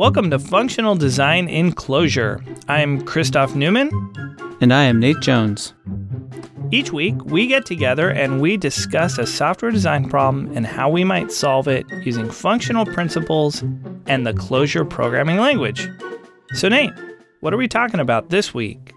Welcome to Functional Design in Clojure. I'm Christoph Neumann. And I am Nate Jones. Each week, we get together and we discuss a software design problem and how we might solve it using functional principles and the Clojure programming language. So, Nate, what are we talking about this week?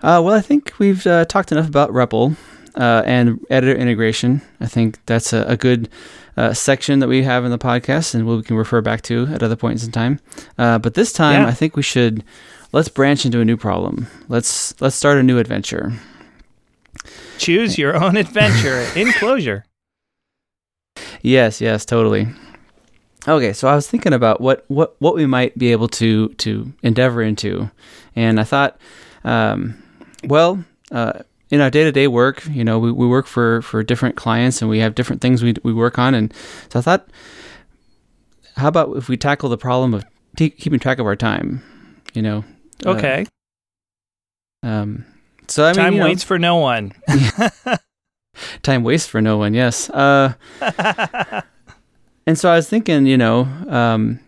Uh, well, I think we've uh, talked enough about REPL uh, and editor integration. I think that's a, a good uh, section that we have in the podcast, and we can refer back to at other points in time. Uh, but this time, yeah. I think we should let's branch into a new problem. Let's let's start a new adventure. Choose your own adventure in Clojure. Yes, yes, totally. Okay, so I was thinking about what, what, what we might be able to to endeavor into, and I thought, um, well, uh, in our day to day work, you know, we, we work for, for different clients and we have different things we, we work on. And so I thought, how about if we tackle the problem of t- keeping track of our time? You know. Uh, okay. Uh, um. So I mean, time you know, waits for no one. time waits for no one. Yes. Uh. and so I was thinking, you know, um,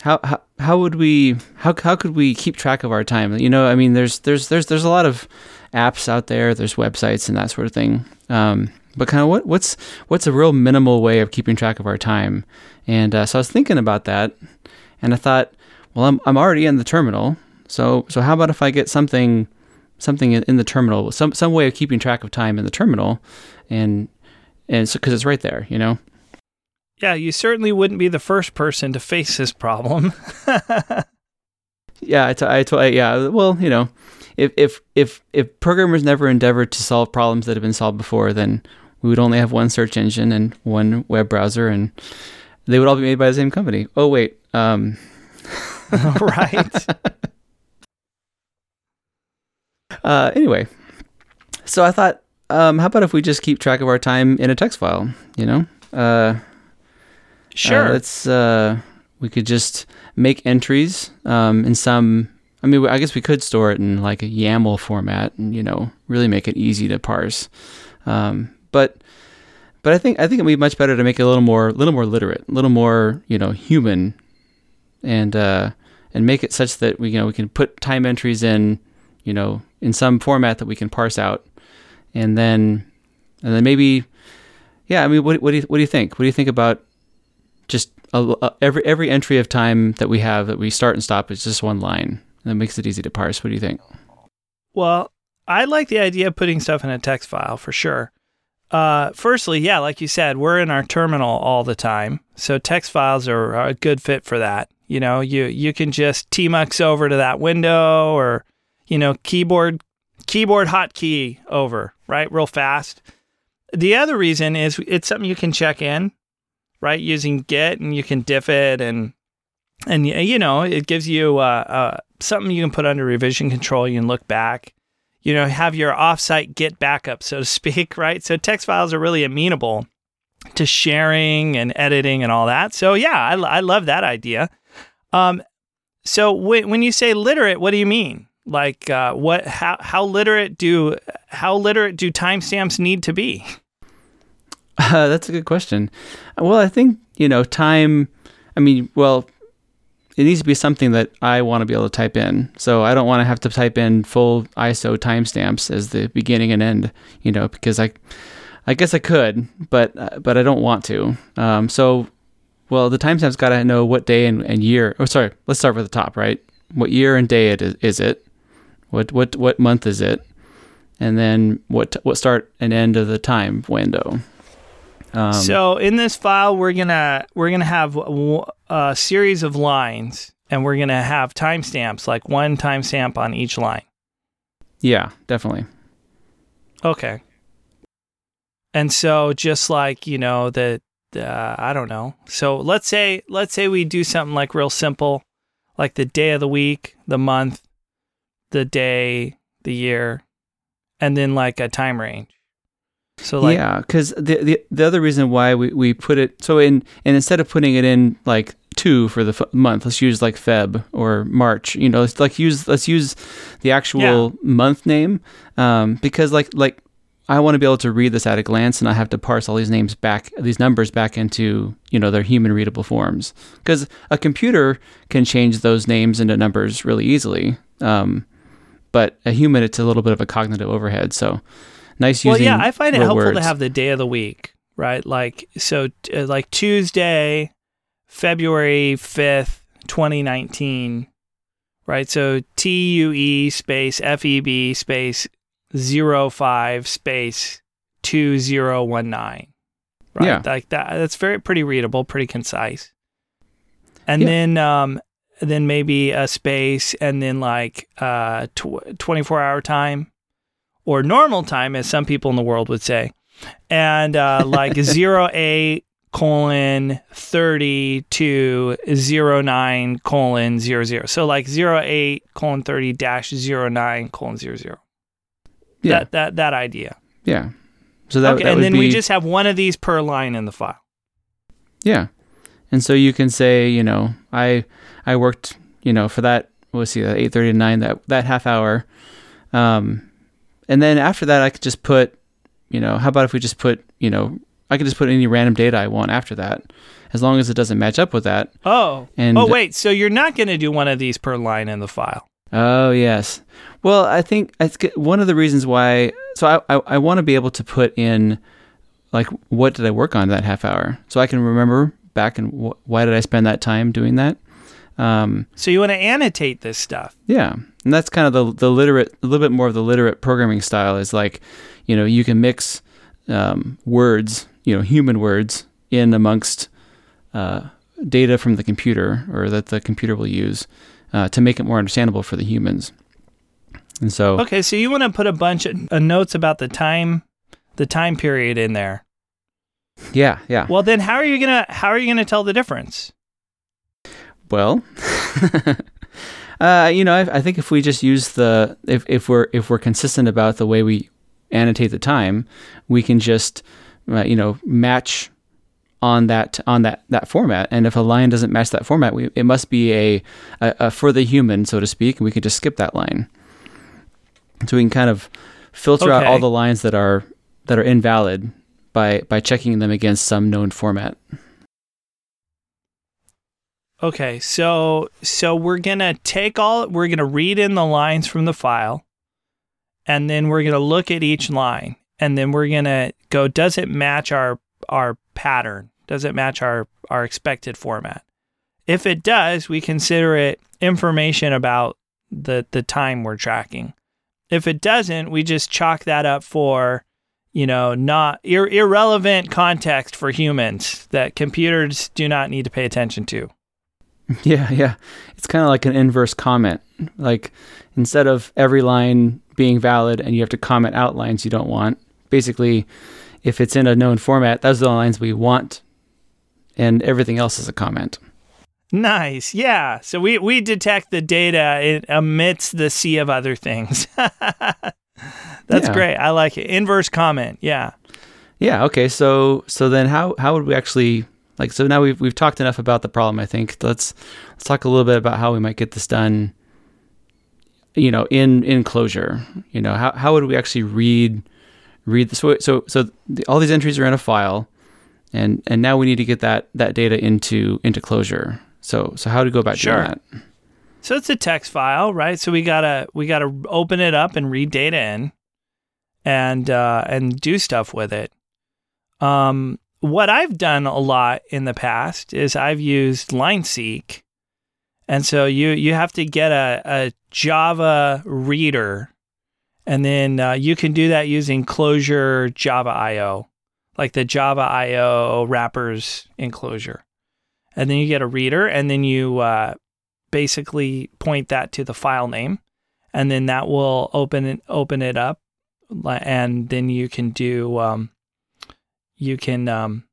how how how would we how how could we keep track of our time? You know, I mean, there's there's there's there's a lot of apps out there. There's websites and that sort of thing. Um, but kind of what what's what's a real minimal way of keeping track of our time? And uh, so I was thinking about that, and I thought, well, I'm I'm already in the terminal, so so how about if I get something something in the terminal, some some way of keeping track of time in the terminal, and and so because it's right there, you know. Yeah, you certainly wouldn't be the first person to face this problem. yeah, I, t- I, t- yeah. Well, you know, if if if if programmers never endeavored to solve problems that have been solved before, then we would only have one search engine and one web browser, and they would all be made by the same company. Oh wait, um, right. uh, anyway, so I thought, um, how about if we just keep track of our time in a text file? You know, uh, sure. Uh, let's. Uh, we could just make entries um, in some I mean, I guess we could store it in like a YAML format and you know really make it easy to parse. Um, but but I think I think it'd be much better to make it a little more a little more literate, a little more you know human, and uh, and make it such that we you know we can put time entries in you know in some format that we can parse out, and then and then maybe yeah I mean what what do you what do you think? What do you think about just a, a, every every entry of time that we have that we start and stop is just one line that makes it easy to parse. What do you think? Well, I like the idea of putting stuff in a text file for sure. Uh, firstly, yeah, like you said, we're in our terminal all the time, so text files are a good fit for that. You know, you you can just tmux over to that window, or you know, keyboard keyboard hotkey over, right, real fast. The other reason is it's something you can check in, right, using Git, and you can diff it, and and you know, it gives you a, uh, something you can put under revision control. You can look back, you know, have your offsite Git backup, so to speak, right? So text files are really amenable to sharing and editing and all that. So yeah, I, I love that idea. Um, so when when you say literate, what do you mean? Like uh, what? How how literate do how literate do timestamps need to be? Uh, that's a good question. Well, I think you know time. I mean, well, it needs to be something that I want to be able to type in. So I don't want to have to type in full ISO timestamps as the beginning and end, you know, because I, I guess I could, but but I don't want to. Um, so, well, the timestamp's got to know what day and, and year. Oh, sorry, let's start with the top, right? What year and day it is, is it? What what what month is it? And then what what start and end of the time window. Um, so in this file, we're gonna we're gonna have a series of lines, and we're gonna have timestamps, like one timestamp on each line. Yeah, definitely. Okay. And so, just like you know that, uh, I don't know. So let's say let's say we do something like real simple, like the day of the week, the month, the day, the year, and then like a time range. So like yeah, because the, the the other reason why we, we put it so in and instead of putting it in like two for the f- month, let's use like Feb or March. You know, let's like use let's use the actual yeah. month name um, because like like I want to be able to read this at a glance and I have to parse all these names back, these numbers back into, you know, their human readable forms. Because a computer can change those names into numbers really easily. Um, but a human, it's a little bit of a cognitive overhead. So nice Well, using. yeah, I find it helpful to have the day of the week, right? Like so, uh, like Tuesday, February fifth, twenty nineteen, right? So T U E space F E B space zero five space two zero one nine, right? Yeah. Like that. That's very pretty readable, pretty concise. And Yeah. then, um, then maybe a space, and then like uh, tw- twenty four hour time or normal time, as some people in the world would say, and uh, like zero eight colon thirty to zero nine colon zero zero. So like zero eight colon thirty dash zero nine colon zero zero. yeah, That that that idea. yeah. So that, okay, that and then be, we just have one of these per line in the file. Yeah. And so you can say, you know, I I worked, you know, for that let's see, that eight thirty to nine, that that half hour. Um and then after that I could just put, you know, how about if we just put, you know, I could just put any random data I want after that. As long as it doesn't match up with that. Oh, And oh wait, so you're not going to do one of these per line in the file? Oh yes. Well, I think I think one of the reasons why. So I I, I want to be able to put in, like, what did I work on that half hour, so I can remember back and wh- why did I spend that time doing that. Um, So you want to annotate this stuff? yeah, and that's kind of the the literate, a little bit more of the literate programming style is like, you know, you can mix um, words, you know, human words in amongst uh, data from the computer or that the computer will use uh, to make it more understandable for the humans. And so, Okay, so you want to put a bunch of uh, notes about the time, the time period in there. yeah, yeah. Well, then how are you gonna how are you gonna tell the difference? Well, uh, you know, I, I think if we just use the if if we're if we're consistent about the way we annotate the time, we can just uh, you know match on that on that that format. And if a line doesn't match that format, we, it must be a, a, a for the human, so to speak, and we could just skip that line. So we can kind of filter out all the lines that are that are invalid by by checking them against some known format. Okay, so so we're gonna take all we're gonna read in the lines from the file, and then we're gonna look at each line, and then we're gonna go. Does it match our our pattern? Does it match our our expected format? If it does, we consider it information about the the time we're tracking. If it doesn't, we just chalk that up for you know not ir- irrelevant context for humans that computers do not need to pay attention to. Yeah, yeah. It's kind of like an inverse comment. Like instead of every line being valid and you have to comment out lines you don't want, basically, if it's in a known format, those are the lines we want, and everything else is a comment. Nice. Yeah. So we, we detect the data it amidst the sea of other things. That's Yeah. great. I like it. Inverse comment. Yeah. Yeah. Okay. So so then how how would we actually like so now we've we've talked enough about the problem. I think let's let's talk a little bit about how we might get this done. You know, in in Clojure. You know, how how would we actually read read the so so so the, all these entries are in a file, and and now we need to get that that data into into Clojure. So so how to go about Sure. doing that? So it's a text file, right? So we gotta we gotta open it up and read data in, and uh, and do stuff with it. Um, what I've done a lot in the past is I've used line-seq, and so you you have to get a, a Java reader, and then uh, you can do that using Clojure Java IO, like the Java IO wrappers in Clojure, and then you get a reader, and then you uh, basically point that to the file name, and then that will open it open it up, and then you can do um, you can um,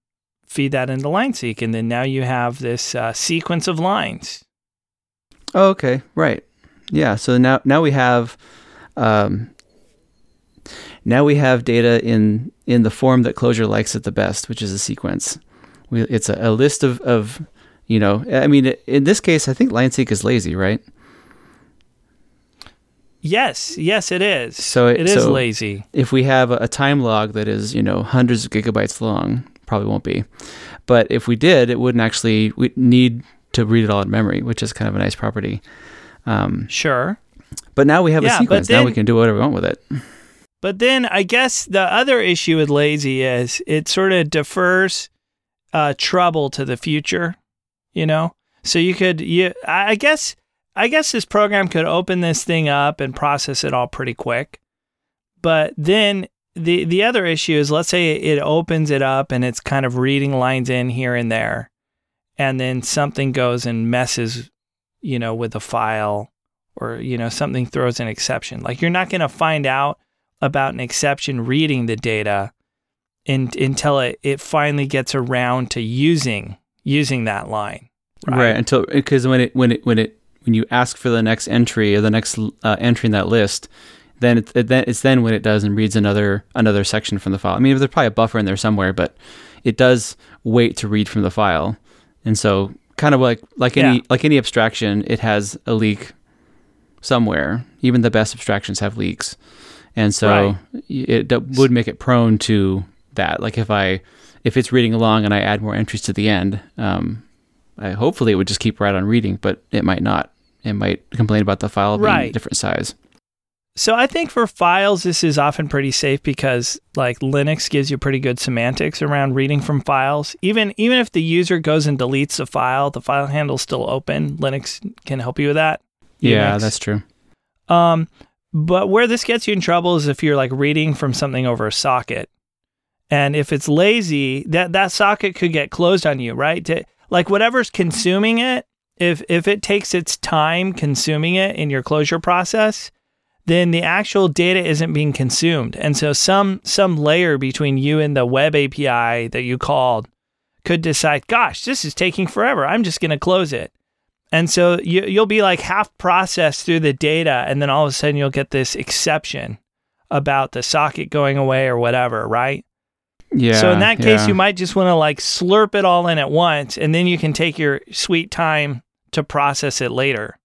feed that into line-seq, and then now you have this uh, sequence of lines. Oh, okay, right. Yeah. So now now we have um, now we have data in in the form that Clojure likes it the best, which is a sequence. We, it's a, a list of, of you know. I mean, in this case, I think line-seq is lazy, right? Yes, yes, it is. So it- it is so- lazy. if we have a, time log that is you know hundreds of gigabytes long probably won't be but if we did it wouldn't actually we need to read it all in memory which is kind of a nice property um, Sure. but now we have Yeah, a sequence now we can do whatever we want with it But then I guess the other issue with lazy is it sort of defers uh, trouble to the future, you know? So you could, you, I guess, I guess this program could open this thing up and process it all pretty quick. But then the, the other issue is let's say it opens it up and it's kind of reading lines in here and there. And then something goes and messes, you know, with the file or, you know, something throws an exception. Like you're not going to find out about an exception reading the data in, until it, it finally gets around to using using that line. right, until because when it when it when it when you ask for the next entry or the next uh, entry in that list then it, it, then it's then when it does and reads another another section from the file. I mean there's probably a buffer in there somewhere but it does wait to read from the file. And so kind of like like any Yeah. like any abstraction it has a leak somewhere. Even the best abstractions have leaks. And so Right. it d- would make it prone to that. Like if i if it's reading along and i add more entries to the end um I, hopefully it would just keep right on reading but it might not it might complain about the file being Right. different size So I think for files, this is often pretty safe because like Linux gives you pretty good semantics around reading from files. Even even if the user goes and deletes the file, the file handle's still open. Linux can help you with that. yeah Unix. that's true Um, but where this gets you in trouble is if you're like reading from something over a socket, and if it's lazy, that that socket could get closed on you, right? To, like whatever's consuming it, if if it takes its time consuming it in your Clojure process, then the actual data isn't being consumed, and so some some layer between you and the web API that you called could decide, gosh, this is taking forever. I'm just going to close it. And so you, you'll be like half processed through the data, and then all of a sudden you'll get this exception about the socket going away or whatever, right? yeah so in that case, yeah. you might just want to like slurp it all in at once, and then you can take your sweet time to process it later.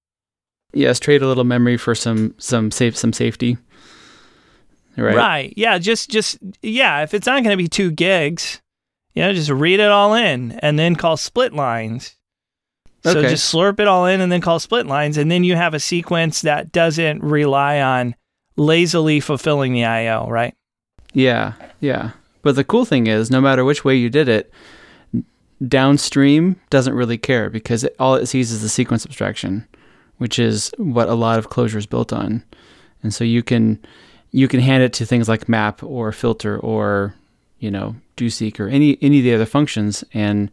yes trade a little memory for some some safe some safety right Right. Yeah. Just, just, yeah. If it's not going to be two gigs, you know, just read it all in and then call split lines. So Okay. just slurp it all in and then call split lines. And then you have a sequence that doesn't rely on lazily fulfilling the IO, right? Yeah, yeah. But the cool thing is, no matter which way you did it, downstream doesn't really care because it, all it sees is the sequence abstraction, which is what a lot of Clojure is built on. And so you can you can hand it to things like map or filter or you know doseq or any any of the other functions, and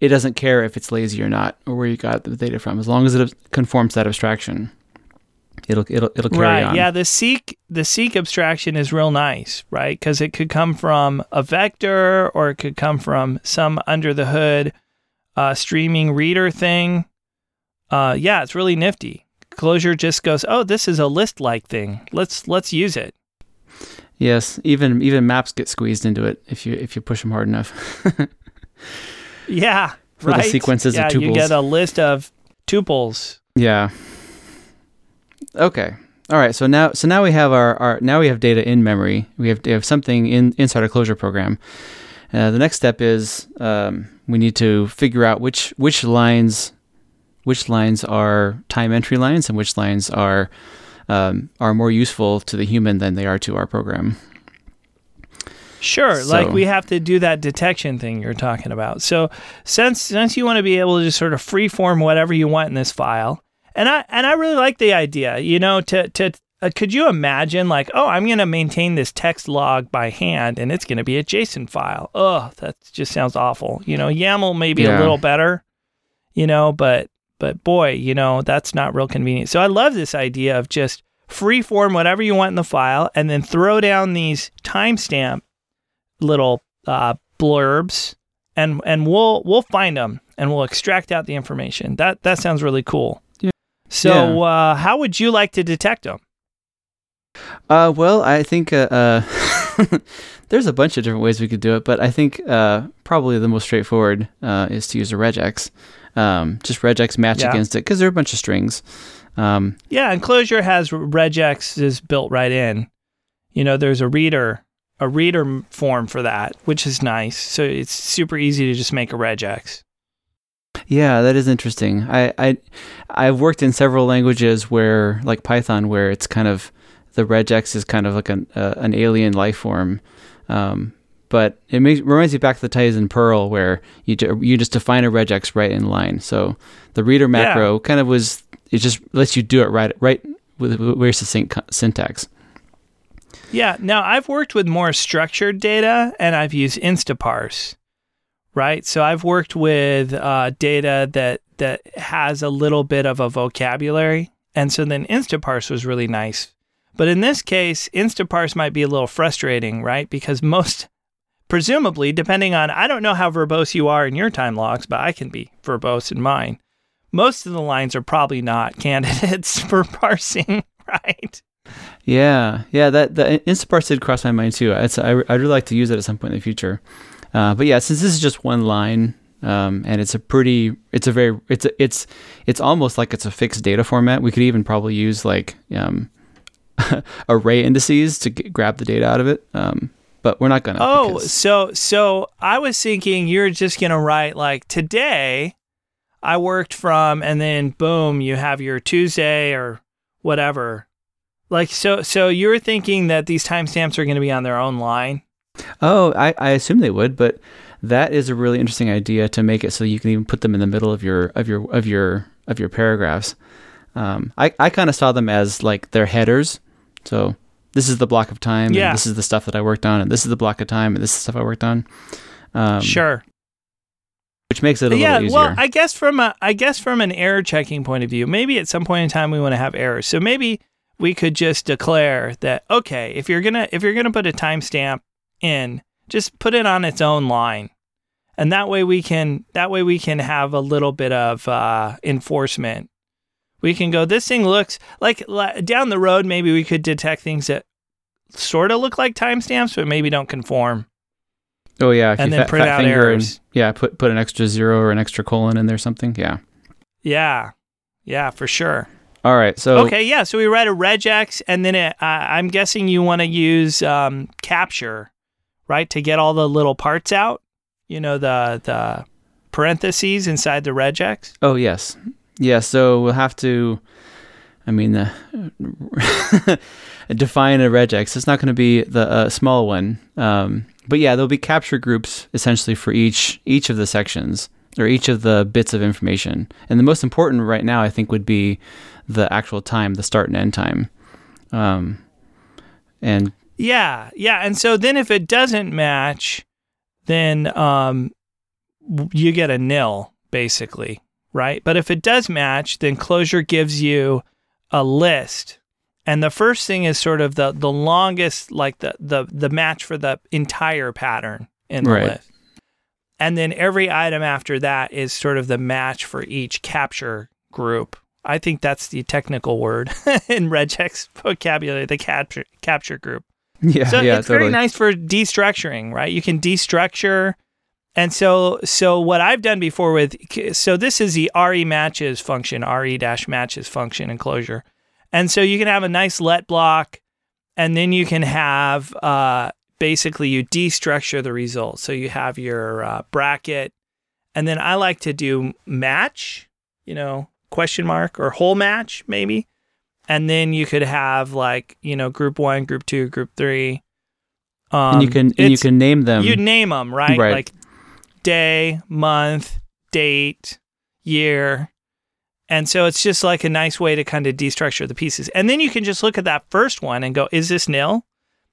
it doesn't care if it's lazy or not or where you got the data from, as long as it conforms to that abstraction. It'll it'll it'll carry right. on. Yeah. The seq the seq abstraction is real nice, right? Because it could come from a vector or it could come from some under the hood uh, streaming reader thing. Uh, yeah, it's really nifty. Clojure just goes, oh, this is a list like thing. Let's let's use it. Yes, even even maps get squeezed into it if you if you push them hard enough. Yeah. For the right? sequences of yeah, you get a list of tuples. yeah. Okay. All right. So now so now we have our, our now we have data in memory. We have we have something in inside our Clojure program. Uh, the next step is um, we need to figure out which which lines which lines are time entry lines and which lines are um, are more useful to the human than they are to our program. Sure, like we have to do that detection thing you're talking about. So since since you want to be able to just sort of freeform whatever you want in this file, and I and I really like the idea, you know, to to uh, could you imagine like, oh, I'm going to maintain this text log by hand, and it's going to be a JSON file. Oh, that just sounds awful. You know, YAML may be a little better, you know, but but boy, you know, that's not real convenient. So I love this idea of just freeform whatever you want in the file, and then throw down these timestamp little uh, blurbs, and and we'll we'll find them and we'll extract out the information. That that sounds really cool. Yeah. So uh, how would you like to detect them? Uh, well, I think uh, uh, there's a bunch of different ways we could do it, but I think uh, probably the most straightforward uh, is to use a regex. Um, just regex match Yeah. against it because they're a bunch of strings. Um, Yeah, In Clojure has regex is built right in. You know, there's a reader a reader form for that, which is nice. So it's super easy to just make a regex. Yeah, that is interesting. I, I I've worked in several languages where, like Python, where it's kind of the regex is kind of like an uh, an alien life form. Um, but it makes reminds me back to the ties in Perl where you you just define a regex right in line. So the reader macro kind of was it just lets you do it right right with with very succinct syntax. Yeah. Now I've worked with more structured data and I've used Instaparse, right? So I've worked with uh, data that that has a little bit of a vocabulary, and so then Instaparse was really nice. But in this case, Instaparse might be a little frustrating, right? Because most, presumably, depending on I don't know how verbose you are in your time logs, but I can be verbose in mine. Most of the lines are probably not candidates for parsing, right? Yeah, yeah, that the Instaparse did cross my mind too. It's, I I'd really like to use it at some point in the future. Uh, but yeah, since this is just one line, um, and it's a pretty, it's a very, it's a, it's it's almost like it's a fixed data format. We could even probably use like um, array indices to g grab the data out of it. Um, but we're not gonna. Oh, because- so so I was thinking you're just gonna write like today I worked from and then boom, you have your Tuesday or whatever. Like so so you're thinking that these timestamps are gonna be on their own line? Oh, I, I assume they would, but that is a really interesting idea to make it so you can even put them in the middle of your of your of your of your paragraphs. Um, I I kind of saw them as like their headers. So this is the block of time, Yeah. and this is the stuff that I worked on, and this is the block of time, and this is the stuff I worked on. Um, sure. which makes it a yeah, little easier. well, I guess from a I guess from an error checking point of view, maybe at some point in time we want to have errors. So maybe we could just declare that okay, if you're gonna if you're gonna put a timestamp in, just put it on its own line, and that way we can that way we can have a little bit of uh, enforcement. We can go. This thing looks like down the road. Maybe we could detect things that sort of look like timestamps, but maybe don't conform. oh yeah, if and you then fat, print fat out finger and- errors. yeah, put put an extra zero or an extra colon in there, something. Yeah. Yeah, yeah, for sure. All right. So Okay, yeah. So we write a regex, and then it, uh, I'm guessing you want to use um, capture, right, to get all the little parts out. You know the the parentheses inside the regex. Oh yes, yeah. So we'll have to. I mean, uh, define a regex. It's not going to be the uh, small one, um, but yeah, there'll be capture groups essentially for each each of the sections or each of the bits of information. And the most important right now, I think, would be the actual time, the start and end time. Um, and Yeah, yeah. And so then if it doesn't match, then um, you get a nil basically, right? But if it does match, then Closure gives you a list. And the first thing is sort of the the longest, like the the the match for the entire pattern in the Right. list. And then every item after that is sort of the match for each capture group. I think that's the technical word in regex vocabulary, the capture capture group. Yeah, So yeah, it's totally. very nice for destructuring, right? You can destructure. And so so what I've done before with so this is the re matches function, re dash matches function in Clojure. And so you can have a nice let block and then you can have uh basically you destructure the result. So you have your uh, bracket and then I like to do match, you know, question mark or whole match maybe and then you could have like you know group one group two group three um, and you can and you can name them. you name them right? Right. like day month date year and so it's just like a nice way to kind of destructure the pieces and then you can just look at that first one and go is this nil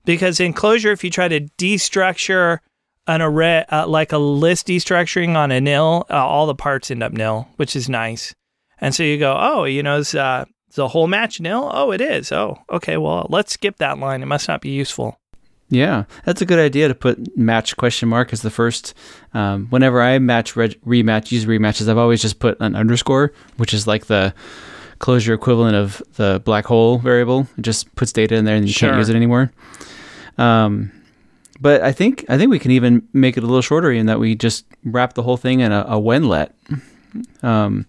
because in Clojure if you try to destructure an array uh, like a list destructuring on a nil uh, all the parts end up nil which is nice and so you go oh you know is, uh, the whole match nil oh it is oh okay well let's skip that line it must not be useful Yeah, that's a good idea to put match question mark as the first. Um, whenever I match reg- rematch use re-matches, I've always just put an underscore, which is like the Clojure equivalent of the black hole variable. It just puts data in there and you Sure. can't use it anymore. Um, but I think I think we can even make it a little shorter in that we just wrap the whole thing in a, a when let. Um,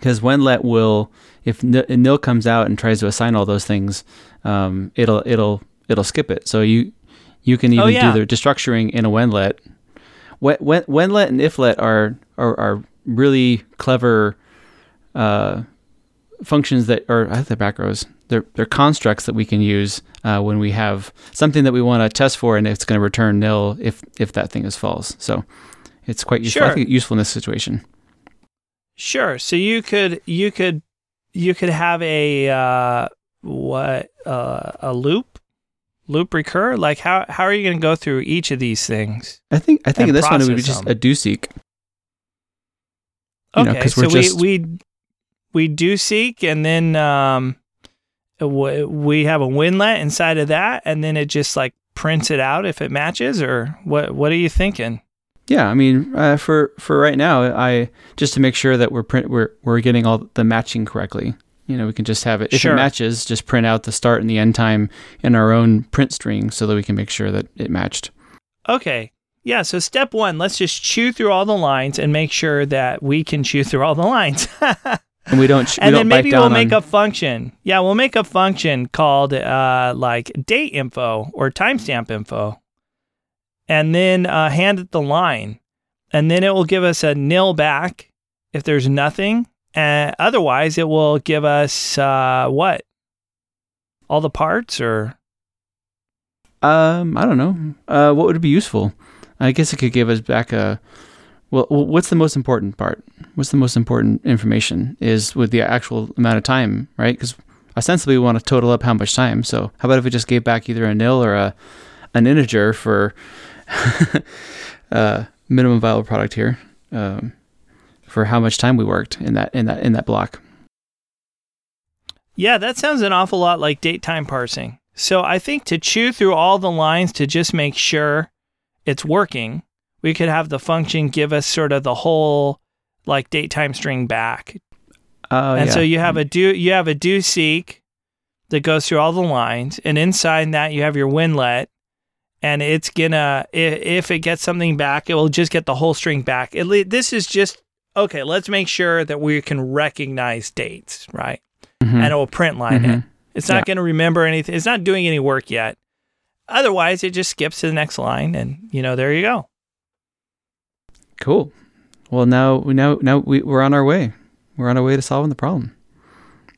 because when-let will, if nil comes out and tries to assign all those things, um, it'll it'll it'll skip it. So you you can even Oh, yeah. do the destructuring in a when-let. Wen- Wen- when-let and if-let are, are are really clever uh, functions that are I think they're macros. They're they're constructs that we can use uh, when we have something that we want to test for, and it's going to return nil if if that thing is false. So it's quite useful. I Sure. think useful in this situation. Sure. So you could you could you could have a uh, what uh, a loop loop recur. Like how how are you going to go through each of these things? I think I think in this one it would be just them. a doseq. You know, Okay, 'cause so we're we just- we we doseq, and then um, we have a when-let inside of that, and then it just like prints it out if it matches, or what? What are you thinking? Yeah, I mean, uh, for for right now, I just to make sure that we're print we're we're getting all the matching correctly. You know, we can just have it if Sure. it matches, just print out the start and the end time in our own print string, so that we can make sure that it matched. Okay. Yeah, so step one, let's just chew through all the lines and make sure that we can chew through all the lines. And we don't we and don't then maybe we'll make on, a function. Yeah, we'll make a function called uh, like date info or timestamp info, and then uh, hand it the line, and then it will give us a nil back if there's nothing. And otherwise, it will give us uh, what? All the parts, or Um, I don't know. Uh, what would be useful? I guess it could give us back a. Well, what's the most important part? What's the most important information is with the actual amount of time, right? Because ostensibly we want to total up how much time. So how about if we just gave back either a nil or a an integer for uh, minimum viable product here um, for how much time we worked in that in that in that block. Yeah, that sounds an awful lot like date time parsing. So I think to chew through all the lines to just make sure it's working, we could have the function give us sort of the whole like date time string back. Oh and yeah. so you have a do you have a doseq that goes through all the lines, and inside that you have your when-let, and it's gonna if it gets something back, it will just get the whole string back. Least this is just okay. Let's make sure that we can recognize dates, right? Mhm. and it will print line it. Mhm. It's not Yeah. going to remember anything. It's not doing any work yet. Otherwise, it just skips to the next line, and you know, there you go. Cool. Well, now we now now we, we're on our way. We're on our way to solving the problem.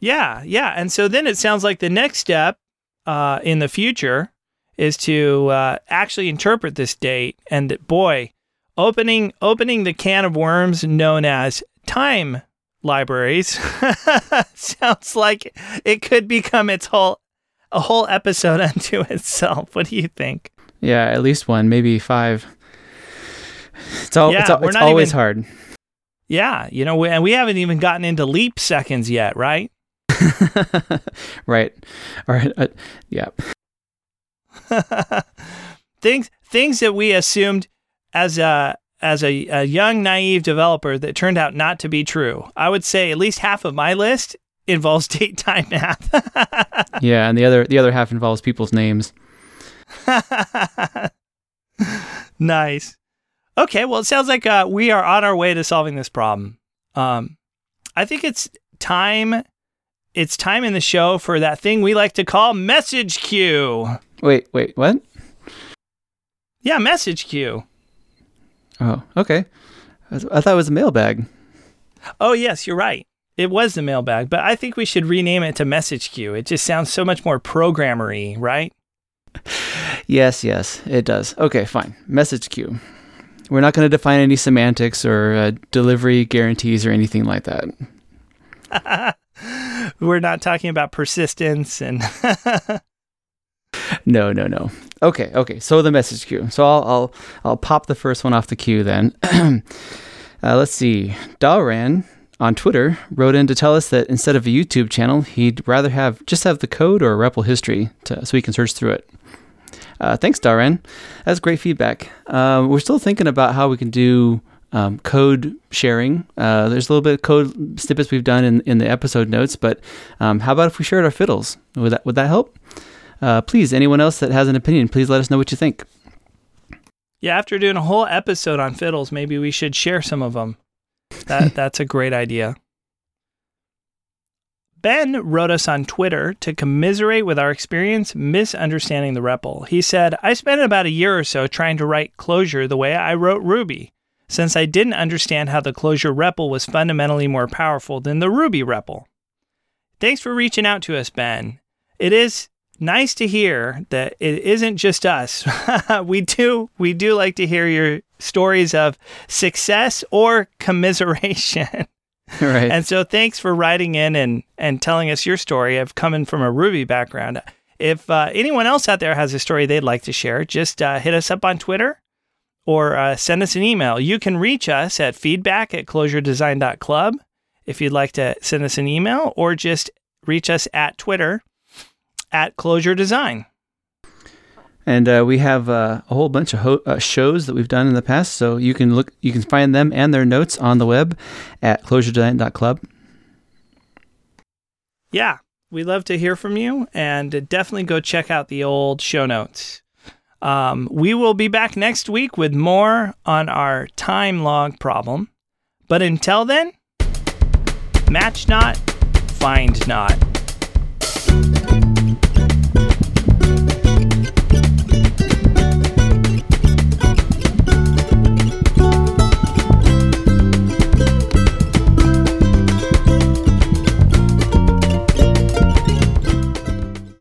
Yeah, yeah. And so then it sounds like the next step uh, in the future is to uh, actually interpret this date. And that boy, opening opening the can of worms known as time libraries sounds like it could become its whole a whole episode unto itself. What do you think? Yeah, at least one, maybe five. It's all Yeah, it's, it's always even- hard. Yeah, you know, we, and we haven't even gotten into leap seconds yet, right? right. All right. Uh, yeah. things things that we assumed as a as a, a young naive developer that turned out not to be true. I would say at least half of my list involves date time math. Yeah, and the other the other half involves people's names. nice. Okay, well, it sounds like uh, we are on our way to solving this problem. Um, I think it's time. It's time in the show for that thing we like to call message queue. Wait, wait, what? Yeah, message queue. Oh, okay. I th- I thought it was a mailbag. Oh, yes, you're right. It was the mailbag, but I think we should rename it to message queue. It just sounds so much more programmery, right? Yes, yes, it does. Okay, fine. Message queue. We're not going to define any semantics or uh, delivery guarantees or anything like that. We're not talking about persistence and No, no, no. Okay, okay. So the message queue. So I'll I'll I'll pop the first one off the queue then. uh, let's see. Darren on Twitter wrote in to tell us that instead of a YouTube channel, he'd rather have just have the code or a REPL history to, so he can search through it. Uh, thanks, Darren. That's great feedback. Uh, we're still thinking about how we can do um, code sharing. Uh, there's a little bit of code snippets we've done in, in the episode notes, but um, how about if we shared our fiddles? Would that would that help? Uh, please, anyone else that has an opinion, please let us know what you think. yeah, after doing a whole episode on fiddles, maybe we should share some of them. That that's a great idea. Ben wrote us on Twitter to commiserate with our experience misunderstanding the REPL. He said, I spent about a year or so trying to write Clojure the way I wrote Ruby, since I didn't understand how the Clojure REPL was fundamentally more powerful than the Ruby REPL. Thanks for reaching out to us, Ben. It is nice to hear that it isn't just us. we do we do like to hear your stories of success or commiseration. right. And so thanks for writing in and and telling us your story of coming from a Ruby background. If uh, anyone else out there has a story they'd like to share, just uh, hit us up on Twitter or uh, send us an email. You can reach us at feedback at clojuredesign.club if you'd like to send us an email or just reach us at Twitter at Clojure Design. And uh, we have uh, a whole bunch of ho- uh, shows that we've done in the past, so you can look, you can find them and their notes on the web at clojuredesign.club. Yeah, we love to hear from you, and definitely go check out the old show notes. Um, we will be back next week with more on our time log problem. But until then, match not, find not.